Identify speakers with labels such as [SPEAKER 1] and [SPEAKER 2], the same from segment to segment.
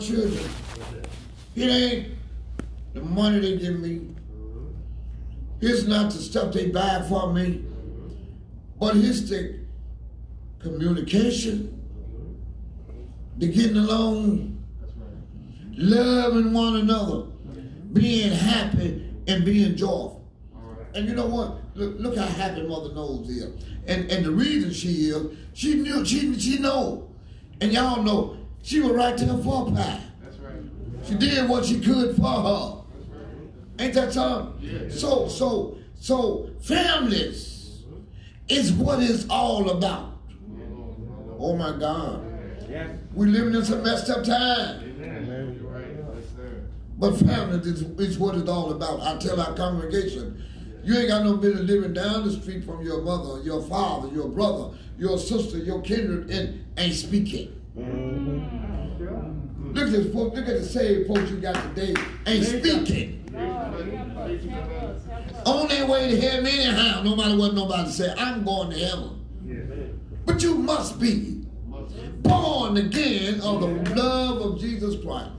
[SPEAKER 1] children. It ain't the money they give me. It's not the stuff they buy for me. But it's the communication, the getting along, loving one another, being happy and being joyful. And you know what? Look, look how happy Mother Knowles is. And and the reason she is, she knew she she know. And y'all know she was right there for Pie.
[SPEAKER 2] That's right.
[SPEAKER 1] She did what she could for her. Ain't that something?
[SPEAKER 2] Yeah.
[SPEAKER 1] So so so families is what it's all about. Oh my God.
[SPEAKER 2] Yes.
[SPEAKER 1] We living in some messed up time.
[SPEAKER 2] Amen. You're right. Yes, sir.
[SPEAKER 1] But family is, is what it's all about. I tell our congregation, you ain't got no business living down the street from your mother, your father, your brother, your sister, your kindred, and ain't speaking. Look at folks, look at the saved folks you got today, ain't speaking. On their way to heaven anyhow, no matter what nobody say, I'm going to heaven. But you must be born again of the love of Jesus Christ.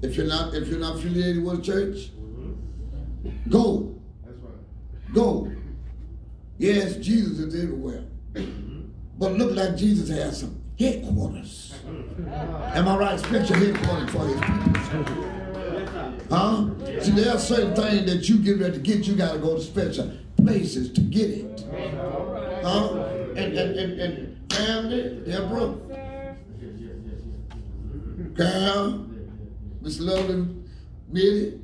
[SPEAKER 1] If you're not, if you're not affiliated with a church, go,
[SPEAKER 2] That's right.
[SPEAKER 1] go. Yes, Jesus is everywhere, but look like Jesus has some headquarters. Am I right? Spiritual headquarters for his people. Huh? See, there are certain things that you get ready to get. You got to go to special places to get it. Huh? And and and, and family, Deborah, Carol, Miss Lovely, Millie.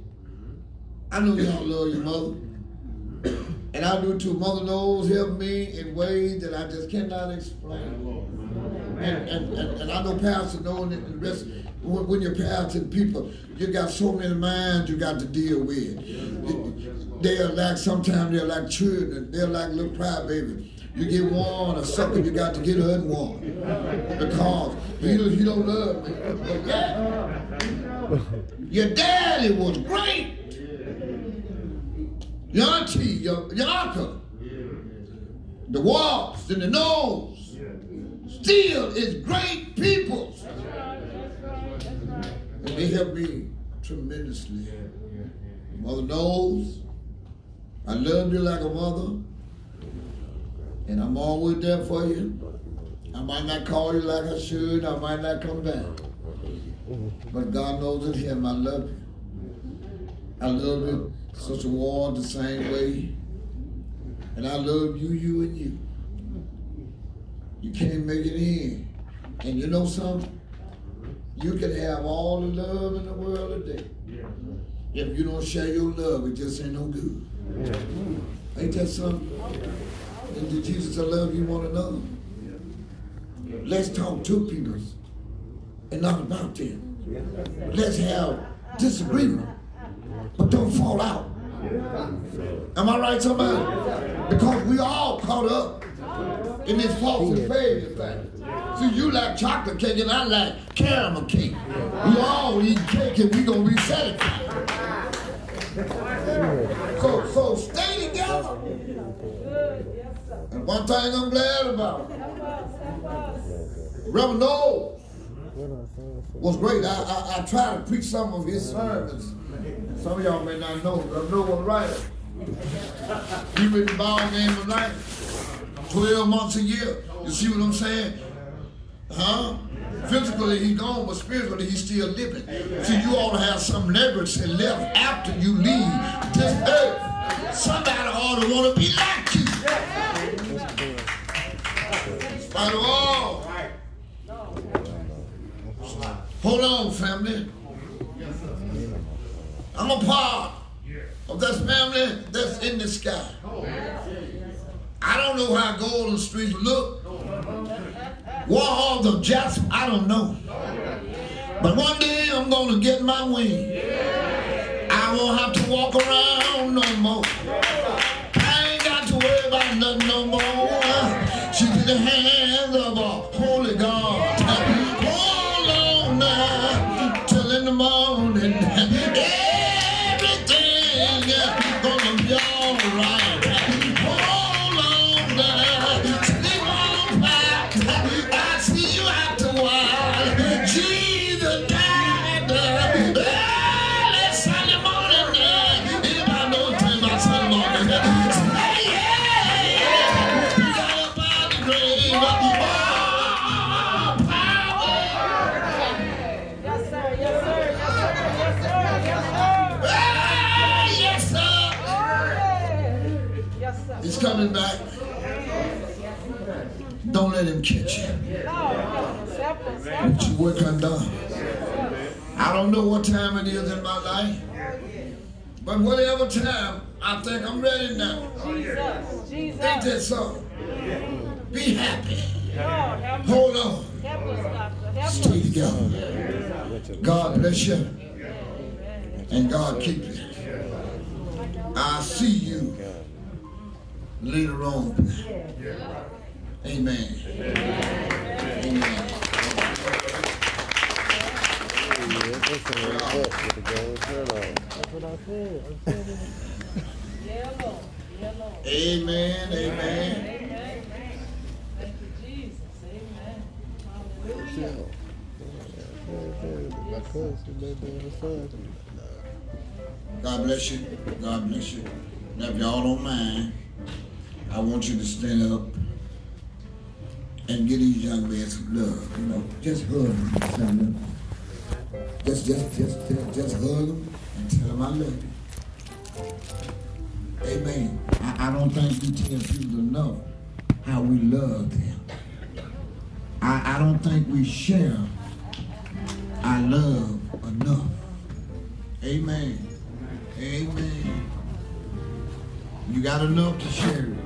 [SPEAKER 1] I know y'all love your mother. And I do too. Mother Knowles help me in ways that I just cannot explain. And, and, and, and I know Pastor knowing it, the rest, when, when you're pastoring people, you got so many minds you got to deal with. They're like, sometimes they're like children, they're like little crybabies. You get one, or something, you got to get her one. Because he, he don't love me. But yeah. Your daddy was great. Your uncle, the walks and the nose, still is great people. And they help me tremendously. Mother knows I love you like a mother, and I'm always there for you. I might not call you like I should, I might not come back. But God knows it's Him. I love you. I love you, Sister Ward, the same way. And I love you, you, and you. You can't make it in. And you know something? You can have all the love in the world today. If you don't share your love, it just ain't no good. Ain't that something? And did Jesus love you one another? Let's talk to people and not about them. Let's have disagreement, but don't fall out. Am I right, somebody? Because we all caught up in this false and failure thing. See, you like chocolate cake and I like caramel cake. We all eat cake and we gonna be satisfied. So, so stay together. And one thing I'm glad about, Reverend Knowles was great. I, I, I tried to preach some of his sermons. Some of y'all may not know. Knowles was a writer. He written ball game of night. 12 months a year. You see what I'm saying? Huh? Physically he's gone, but spiritually he's still living. See, you ought to have some legacy left after you leave this earth. Somebody ought to want to be like you. In spite of all. Hold on, family. I'm a part of this family that's in the sky. I don't know how Golden Street look. Walls of jasper, I don't know. But one day I'm gonna get my wing. I won't have to walk around no more. I ain't got to worry about nothing no more. She's in the hands of a What you work undone. I don't know what time it is in my life, but whatever time, I think I'm ready now.
[SPEAKER 3] Jesus, Jesus.
[SPEAKER 1] Ain't that so? Be happy.
[SPEAKER 3] Lord, have mercy.
[SPEAKER 1] Hold on.
[SPEAKER 3] Help us, Doctor. Help
[SPEAKER 1] Stay together. God bless you. And God keep you. I'll see you later on. Amen. Amen.
[SPEAKER 3] Yeah, Lord. Yeah, Lord.
[SPEAKER 1] Amen. Amen.
[SPEAKER 3] Thank you, Jesus. Amen.
[SPEAKER 1] God bless you. God bless you. Now, if y'all don't mind, I want you to stand up and give these young men some love. You know, just hug them. Just, just, just, just, just hug them and tell them I love you. Amen. I, I don't think we tell people enough how we love them. I, I don't think we share our love enough. Amen. Amen. You got enough to share it.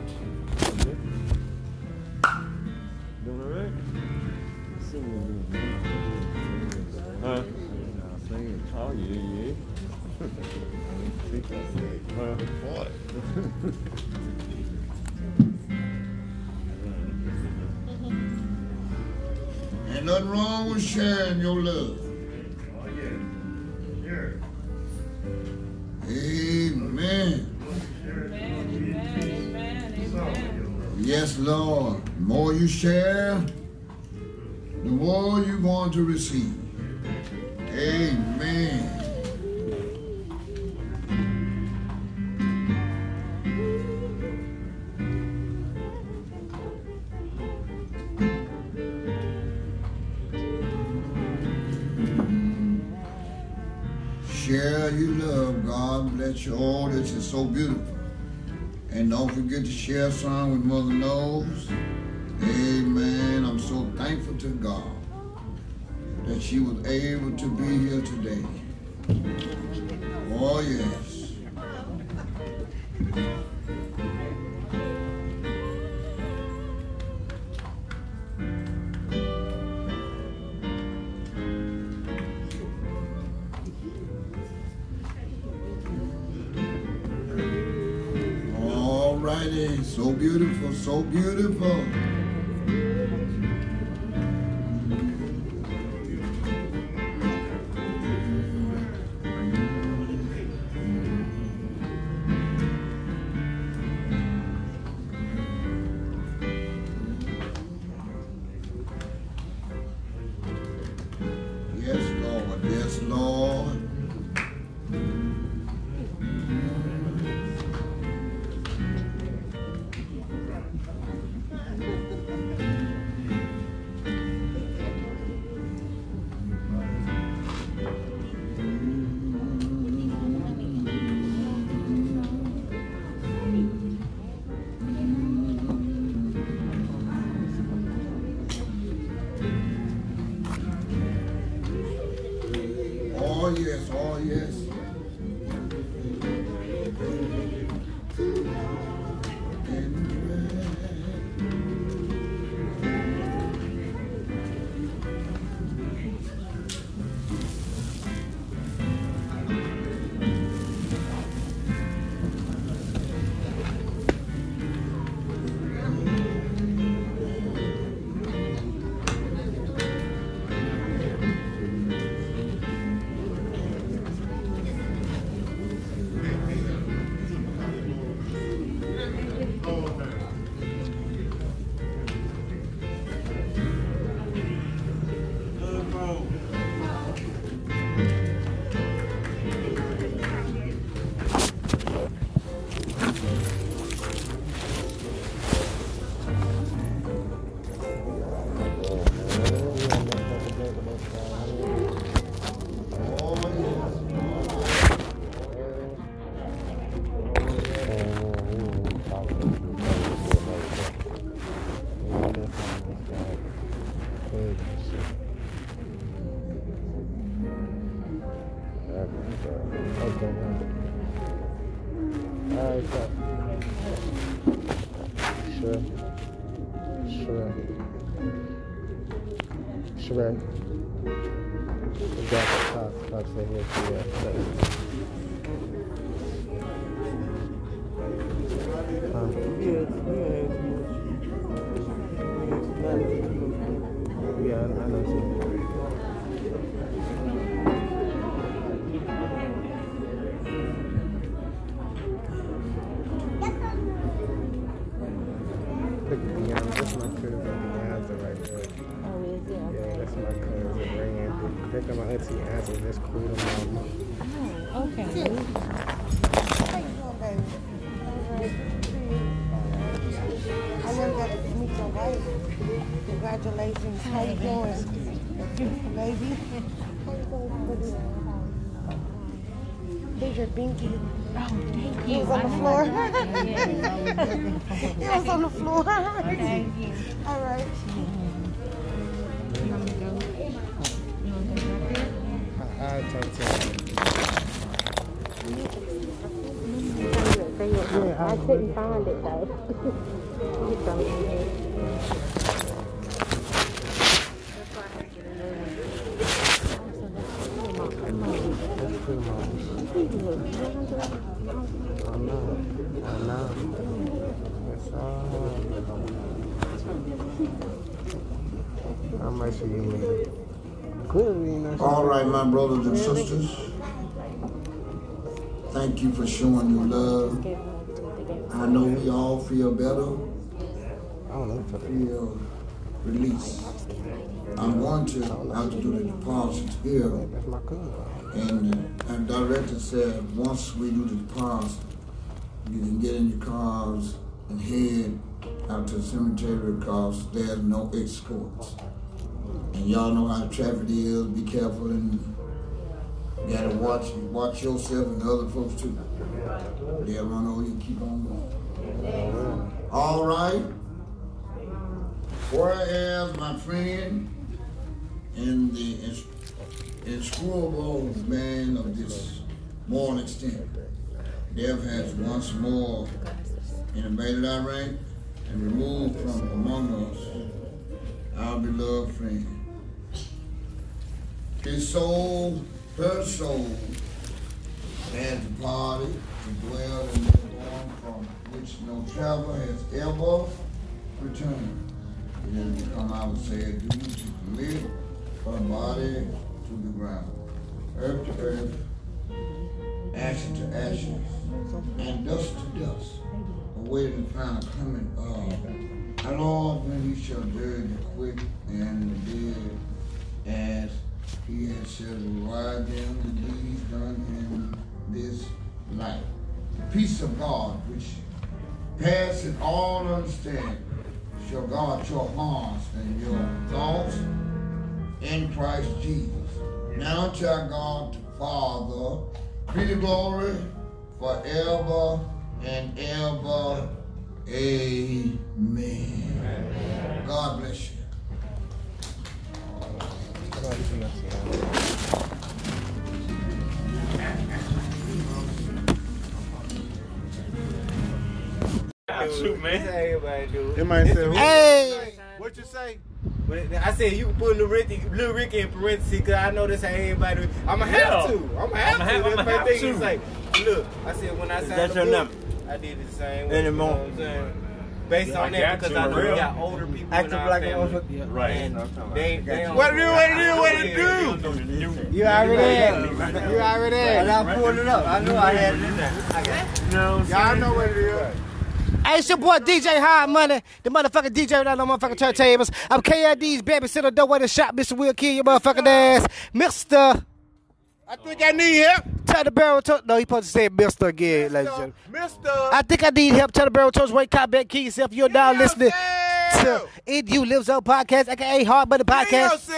[SPEAKER 1] Ain't nothing wrong with sharing your love.
[SPEAKER 2] Oh, yeah. Sure.
[SPEAKER 1] Amen. Yes, Lord. The more you share, the more you're going to receive. Your love. God bless you. all. this is so beautiful. And don't forget to share some with Mother Knowles. Amen. I'm so thankful to God that she was able to be here today. Oh, yes. So beautiful.
[SPEAKER 4] Sure. Sure. Sure. We got the top, top say here,
[SPEAKER 5] meet your wife. Congratulations. How you doing? Beautiful baby. How you doing? Here's your binky.
[SPEAKER 6] Oh, thank
[SPEAKER 5] He
[SPEAKER 6] you.
[SPEAKER 5] was on the floor.
[SPEAKER 6] know. Yeah,
[SPEAKER 5] He was on the floor.
[SPEAKER 6] Thank you.
[SPEAKER 5] All right.
[SPEAKER 6] You want me to go? You want to go up there?
[SPEAKER 4] I, I talk to I,
[SPEAKER 6] couldn't find it though. It's on here.
[SPEAKER 4] that's cool to mama. I know. I know. That's all. How much you need? Clearly, you know. she-
[SPEAKER 1] All right, my brothers and sisters. Thank you for showing your love. I know we all feel better,
[SPEAKER 4] I don't know.
[SPEAKER 1] If we feel released. I'm going to have to do the deposit here.
[SPEAKER 4] My cousin.
[SPEAKER 1] Uh, and director said, once we do the deposit, you can get in your cars and head out to the cemetery because there's no escorts. And y'all know how traffic is, be careful and you gotta watch watch yourself and the other folks too. They'll run over you and keep on going. All right. Whereas my friend in the ins- inscrutable man of this moral extent, death has once more invaded our rank and removed from among us our beloved friend. His soul, her soul, has departed to dwell in the form from which no traveler has ever returned. It has become our sad duty to commit her body to the ground, earth to earth, ashes to ashes, and dust to dust, awaiting the final coming of our Lord when he shall judge the quick and the dead, as he has said, reward them the deeds done in this life. The peace of God, which passeth all understanding, shall guard your hearts and your thoughts in Christ Jesus. Now to our God, Father, be the glory forever and ever. Amen. God bless you.
[SPEAKER 2] Shoot, man.
[SPEAKER 7] Everybody do.
[SPEAKER 4] It might say,
[SPEAKER 7] Hey!
[SPEAKER 4] What you say?
[SPEAKER 7] But I said you can put Lil Ricky, Lil Ricky in parentheses because I know that's how everybody. I'ma have to. I'ma have
[SPEAKER 2] I'ma have-
[SPEAKER 7] That's
[SPEAKER 2] I'ma
[SPEAKER 7] my
[SPEAKER 2] have
[SPEAKER 7] thing.
[SPEAKER 2] to.
[SPEAKER 7] It's like, look, I said when I signed
[SPEAKER 2] That's
[SPEAKER 7] the
[SPEAKER 2] your
[SPEAKER 7] book,
[SPEAKER 2] number.
[SPEAKER 7] I did the same way.
[SPEAKER 2] Anymore.
[SPEAKER 7] You know what I'm saying? Based
[SPEAKER 2] I
[SPEAKER 7] on that
[SPEAKER 2] got
[SPEAKER 7] because
[SPEAKER 2] you,
[SPEAKER 7] I know
[SPEAKER 2] real.
[SPEAKER 7] we got older people in
[SPEAKER 2] Acting
[SPEAKER 7] our
[SPEAKER 2] like a
[SPEAKER 7] family.
[SPEAKER 2] motherfucker. Right.
[SPEAKER 7] And they, they don't-
[SPEAKER 2] What to do, what to do, what to
[SPEAKER 7] do?
[SPEAKER 4] You already had. You already had.
[SPEAKER 2] And I pulled it up. I knew I had it in there. I got it. You know what I'm
[SPEAKER 4] Y'all know what it is.
[SPEAKER 8] Hey, it's your boy DJ High Money, the motherfucking DJ without no motherfucking turntables. I'm KID's babysitter, don't want to shot, Mr. Will kill your motherfucking ass. Mr.
[SPEAKER 4] I think I need help.
[SPEAKER 8] Tell the barrel to No, he supposed to say Mr. again, ladies and gentlemen.
[SPEAKER 4] Mister.
[SPEAKER 8] I think I need help. Tell the barrel to wait, cop back, key yourself. You're now listening to. It You Lives Up Podcast, aka Hard Money Podcast.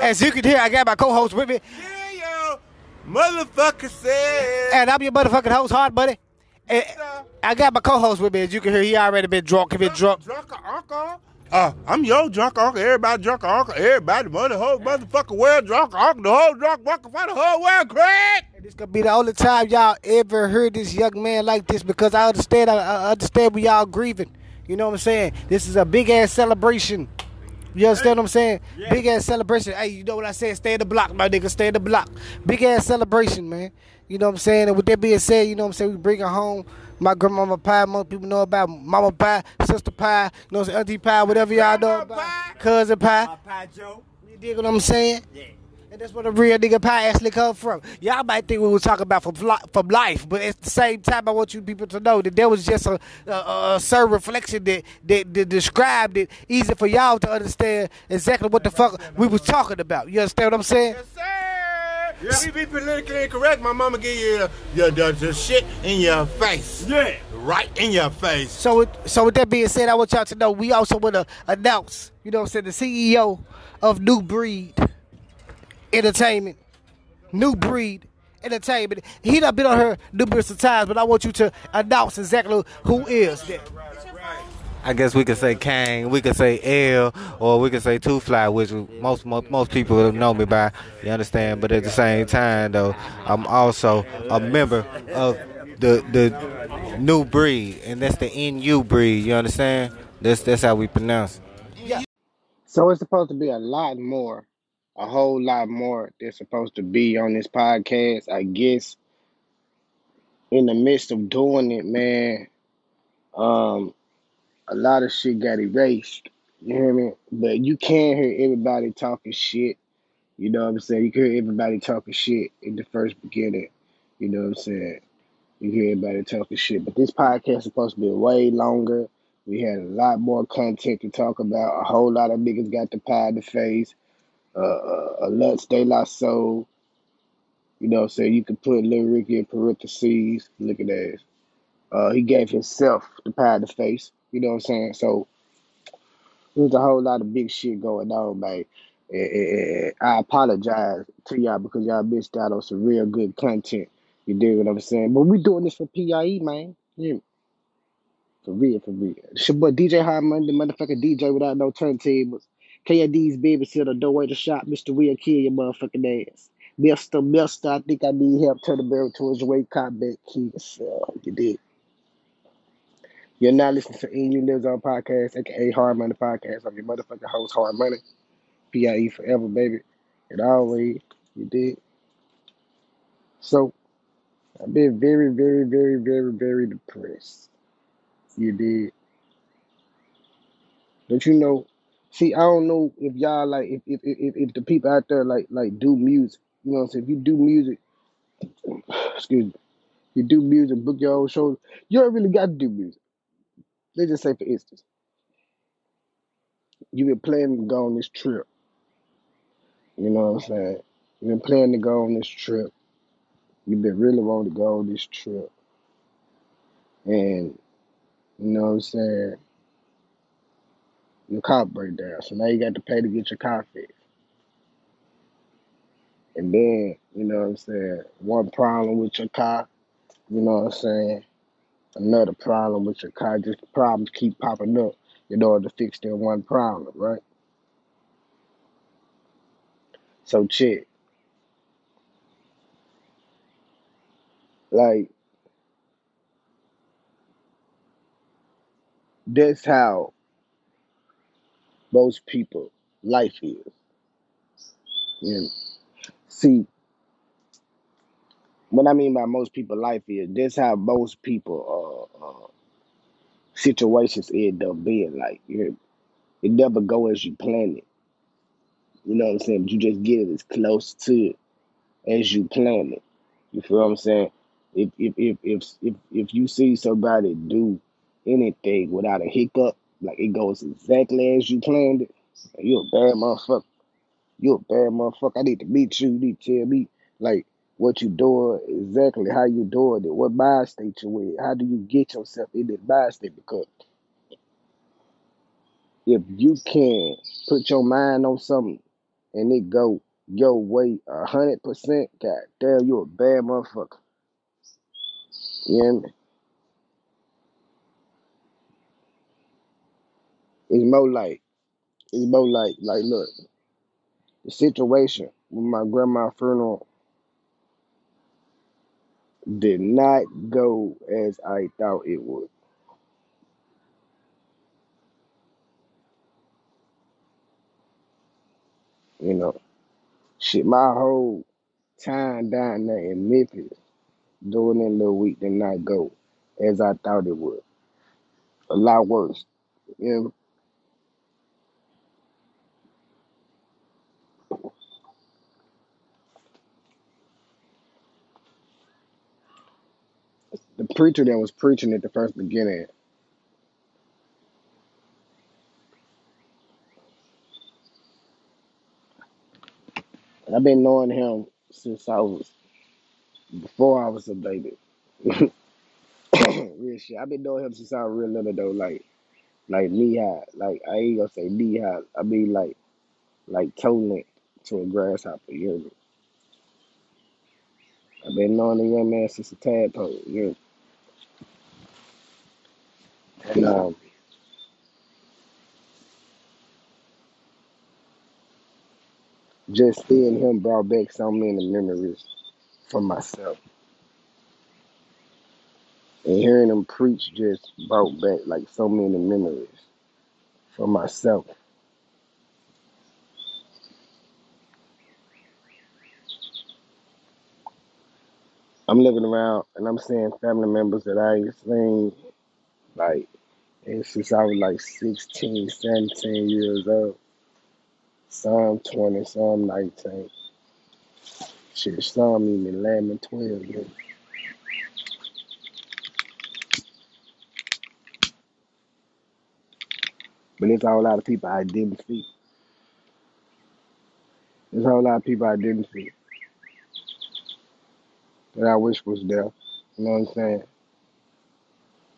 [SPEAKER 8] As you can hear, I got my co-host with me,
[SPEAKER 4] Kill motherfucker self.
[SPEAKER 8] and I'm your motherfucking host, Hard Money. And I got my co-host with me. As you can hear, he already been drunk. He been drunk.
[SPEAKER 4] Drunk uncle.
[SPEAKER 9] Uh, I'm your drunk uncle. Everybody drunk uncle. Everybody, mother, whole motherfucking world drunk uncle. The whole drunk uncle for the whole world, Craig.
[SPEAKER 8] This gonna be the only time y'all ever heard this young man like this because I understand. I, I understand we y'all grieving. You know what I'm saying? This is a big ass celebration. You understand what I'm saying? Big ass celebration. Hey, you know what I said? Stay in the block, my nigga. Stay in the block. Big ass celebration, man. You know what I'm saying? And with that being said, you know what I'm saying? We bring her home. My grandmama pie, most people know about mama pie, sister pie, you know what I'm saying? Auntie pie, whatever y'all know about. Cousin pie.
[SPEAKER 7] Pie Joe.
[SPEAKER 8] You dig what I'm saying? Yeah. And that's where the real nigga pie actually come from. Y'all might think we was talking about from, from life, but at the same time, I want you people to know that there was just a, a, a certain reflection that, that, that described it easy for y'all to understand exactly what the fuck we was talking about. You understand what I'm saying?
[SPEAKER 9] Yeah, we be politically incorrect. My mama give you the, the, the shit in your face. Yeah. Right in your face.
[SPEAKER 8] So, with, so with that being said, I want y'all to know we also want to announce, you know what I'm saying, the CEO of New Breed Entertainment. New Breed Entertainment. He done been on her numerous times, but I want you to announce exactly who is that.
[SPEAKER 4] I guess we could say Kang, we could say L, or we could say Two Fly, which most, most most people know me by. You understand? But at the same time, though, I'm also a member of the the new breed, and that's the NU breed. You understand? That's that's how we pronounce. it.
[SPEAKER 10] So it's supposed to be a lot more, a whole lot more that's supposed to be on this podcast. I guess in the midst of doing it, man, um, a lot of shit got erased. You hear me? But you can hear everybody talking shit. You know what I'm saying? You can hear everybody talking shit in the first beginning. You know what I'm saying? You hear everybody talking shit. But this podcast is supposed to be way longer. We had a lot more content to talk about. A whole lot of niggas got the pie in the face. Uh, uh, a Lutz De La Soul. You know what I'm saying? You could put Lil Ricky in parentheses. Look at that. Uh, he gave himself the pie in the face. You know what I'm saying? So there's a whole lot of big shit going on, man. And, I apologize to y'all because y'all missed out on some real good content. You dig what I'm saying? But we doing this for PIE, man. Yeah, for real, for real. It's your boy DJ High Monday, motherfucking DJ without no turntables. KID's babysitter, don't wait to shop. Mr. Will kill your motherfucking ass. Mister, Mister, I think I need help. Turn the barrel towards your way, combat keys. Uh, you did. You're not listening to In You Lives On Podcast, aka Hard Money Podcast. I'm your motherfucking host, Hard Money. PIE forever, baby. And always, you did. So, I've been very, very, very, very, very depressed. You did. But you know, see, I don't know if y'all like if if if, if the people out there like like do music. You know what I'm saying? If you do music, excuse me, you do music, book your own shows, you don't really got to do music. Let's just say for instance, you've been planning to go on this trip. You know what I'm saying? You've been planning to go on this trip. You've been really wanting to go on this trip. And you know what I'm saying? Your car break down. So now you got to pay to get your car fixed. And then, you know what I'm saying, one problem with your car, you know what I'm saying, another problem with your car, just problems keep popping up in order to fix that one problem, right? So check. Like that's how most people life is. You know? See, what I mean by most people life is that's how most people uh, uh situations end up being like. You? It never go as you plan it. You know what I'm saying? But you just get it as close to it as you plan it. You feel what I'm saying? If if if if if, if you see somebody do anything without a hiccup, like it goes exactly as you planned it, you're a bad motherfucker. You're a bad motherfucker. I need to meet you. You need to tell me like what you doing, exactly how you doing it, what mind state you in. How do you get yourself in that mind state? Because if you can put your mind on something and it go your way a hundred percent, god damn, you a bad motherfucker. You? It's more like it's more like like look, the situation with my grandma funeral did not go as I thought it would. You know, shit, my whole time down there in Memphis during that little week did not go as I thought it would. A lot worse. You know, the preacher that was preaching at the first beginning, I've been knowing him since I was before I was a baby. real shit. I've been knowing him since I was real little though, like like knee high. Like I ain't gonna say knee high. I mean like like toe length to a grasshopper, you me? I've been knowing the young man since a tadpole, you? Just seeing him brought back so many memories for myself. And hearing him preach just brought back like so many memories for myself. I'm looking around and I'm seeing family members that I ain't seen like and since I was like 16, 17 years old. Some 20, some 19. Shit, some even 11, 12 years. But it's a whole lot of people I didn't see. There's a whole lot of people I didn't see that I wish was there. You know what I'm saying?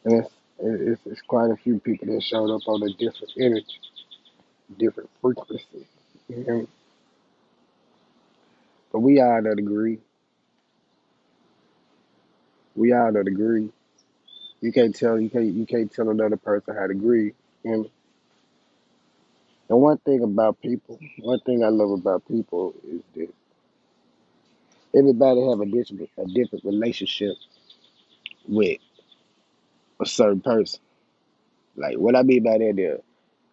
[SPEAKER 10] And it's, it's, it's quite a few people that showed up on a different energy, different frequency. You me? But we all that agree. We all that agree. You can't tell you can't you can't tell another person how to agree. You hear me? And one thing about people, one thing I love about people is that everybody have a different a different relationship with a certain person. Like what I mean by that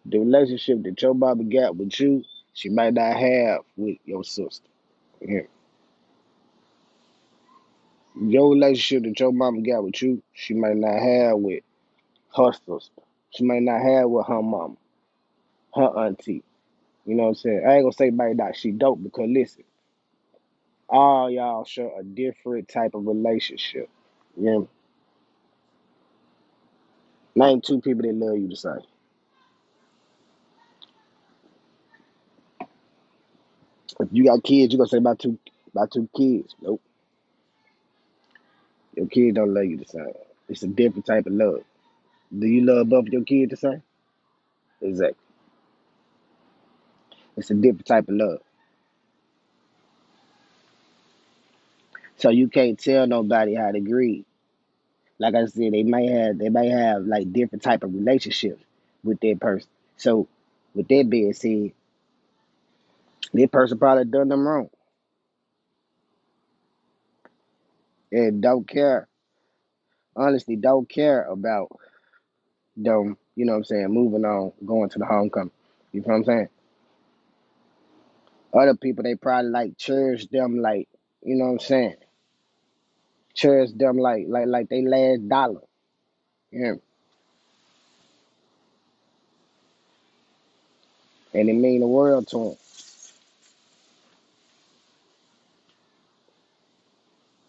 [SPEAKER 10] the relationship that your mama got with you, she might not have with your sister. Yeah. Your relationship that your mama got with you, she might not have with her sister. She might not have with her mama, her auntie. You know what I'm saying? I ain't gonna say might not, she don't because listen, all y'all share a different type of relationship. Know? Name two people that love you the same. If you got kids, you gonna say about two about two kids. Nope. Your kids don't love you the same. It's a different type of love. Do you love both your kids the same? Exactly. It's a different type of love. So you can't tell nobody how to grieve. Like I said, they might have they might have like different type of relationships with that person. So with that being said, that person probably done them wrong and don't care. Honestly, don't care about them. You know what I'm saying? Moving on, going to the homecoming. You know what I'm saying? Other people they probably like cherish them like you know what I'm saying. Cherish them like like like they last dollar. Know? And it mean the world to them.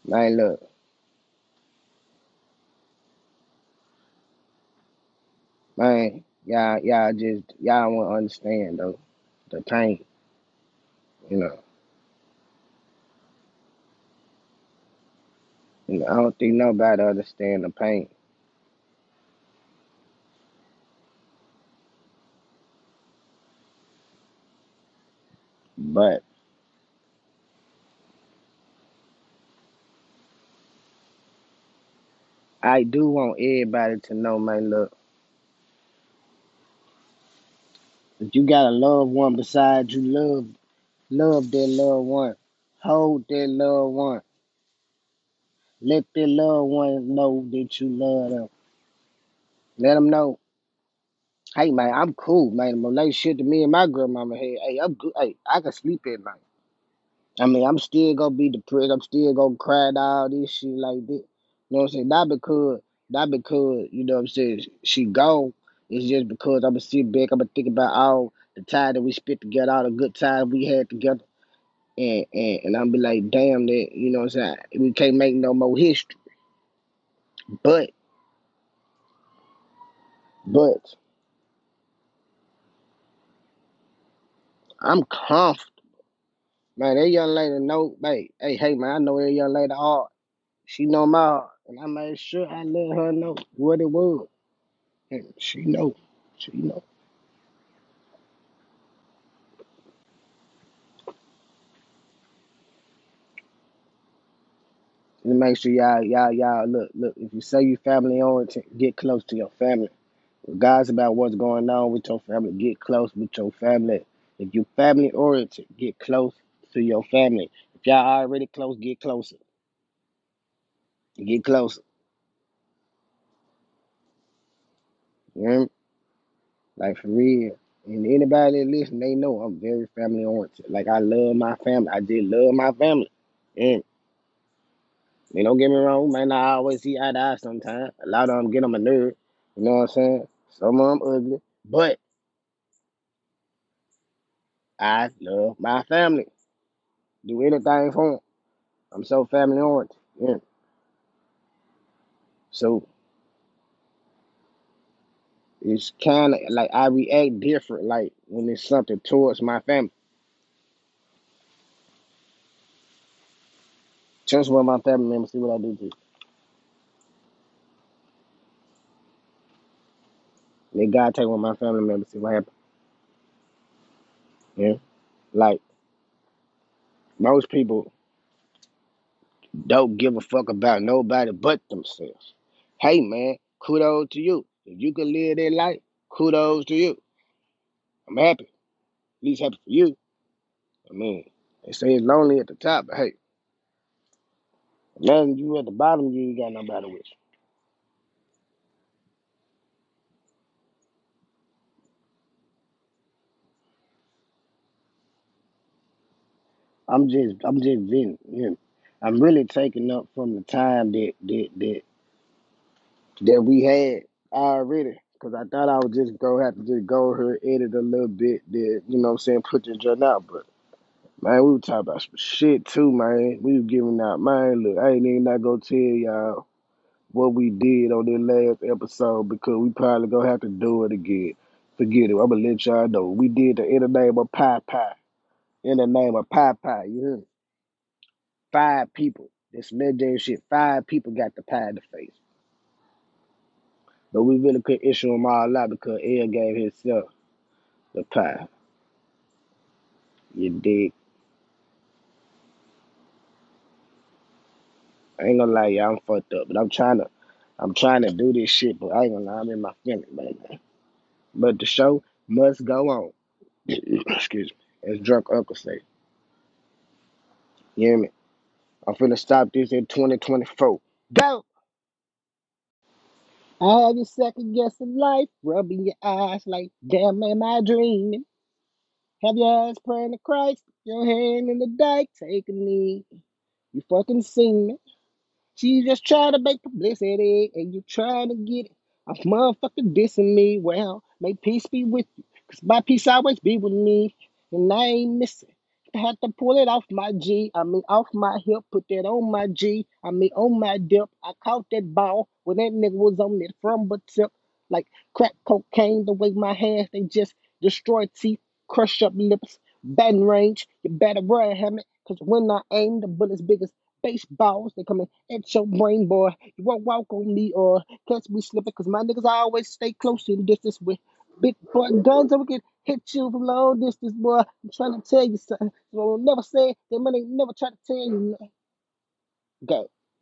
[SPEAKER 10] Man, look, man, y'all, y'all just y'all won't understand though the pain. You know, you know, I don't think nobody understand the pain. But I do want everybody to know, man. Look, If you got a loved one beside you, love love that loved one. Hold that loved one. Let that loved ones know that you love them. Let them know. Hey man, I'm cool, man. The relationship to me and my grandmama had, hey, I'm good. Hey, I can sleep at night. I mean, I'm still gonna be depressed. I'm still gonna cry and all this shit like that. You know what I'm saying? Not because, not because, you know what I'm saying, she gone. It's just because I'm gonna sit back, I'm gonna think about all the time that we spent together, all the good times we had together. And and, and I'm be like, damn that, you know what I'm saying? We can't make no more history. But, but I'm comfortable. Man, that young lady know, hey, hey, hey man, I know that young lady hard. She know my heart. And I made sure I let her know what it was. And she know. She know. And make sure y'all, y'all, y'all look, look, if you say you family oriented, get close to your family. Regardless about what's going on with your family, get close with your family. If you family oriented, get close to your family. If y'all already close, get closer. Get closer. Hear? Like for real. And anybody that listen, they know I'm very family oriented. Like I love my family. I just love my family. And they don't get me wrong, man. I always see eye to eye sometimes. A lot of them get on my nerve. You know what I'm saying? Some of them ugly. But I love my family. Do anything for them. I'm so family oriented. Yeah. So it's kind of like I react different, like when it's something towards my family. Just with my family members, see what I do to you. Let God take one of my family members, see what happens. Yeah. Like most people don't give a fuck about nobody but themselves. Hey man, kudos to you. If you can live that life, kudos to you. I'm happy. At least happy for you. I mean, they say it's lonely at the top, but hey, imagine you at the bottom, you ain't got nobody with you. I'm just, I'm just venting. You know, I'm really taking up from the time that that that that we had already. Cause I thought I would just go have to just go here, edit a little bit, that you know what I'm saying, put the joint out. But man, we were talking about some shit too, man. We were giving out man, look, I ain't even not gonna tell y'all what we did on this last episode because we probably gonna have to do it again. Forget it. I'm gonna let y'all know. We did the in the name of Pie Pie. In the name of Pie Pie, you hear me? Five people. This legendary shit. Five people got the pie in the face. But we really couldn't issue them all out because L gave himself the pie. You dig? I ain't gonna lie, y'all, I'm fucked up. But I'm trying to I'm trying to do this shit, but I ain't gonna lie, I'm in my feelings, baby. But the show must go on. Excuse me. As drunk uncle say. You hear me? I'm finna stop this in 2024. Go! I have you second guess guessing life, rubbing your eyes like, damn, am I dreaming? Have your eyes praying to Christ, your hand in the dike, take a knee. You fucking seen me. She just trying to make publicity, and you trying to get it. A motherfucker dissing me. Well, may peace be with you, cause my peace always be with me, and I ain't missing. I had to pull it off my G, I mean off my hip, put that on my G, I mean on my dip. I caught that ball when that nigga was on that from but tip, like crack cocaine. The way my hands they just destroy teeth, crush up lips, batting range. You better run, helmet, cause when I aim, the bullets big as baseballs. They coming at your brain, boy. You won't walk on me or catch me slipping, cause my niggas always stay close in the distance with big boy guns. So we can hit you from long distance, boy. I'm trying to tell you something. So I'll never say that money never try to tell you nothing. Go.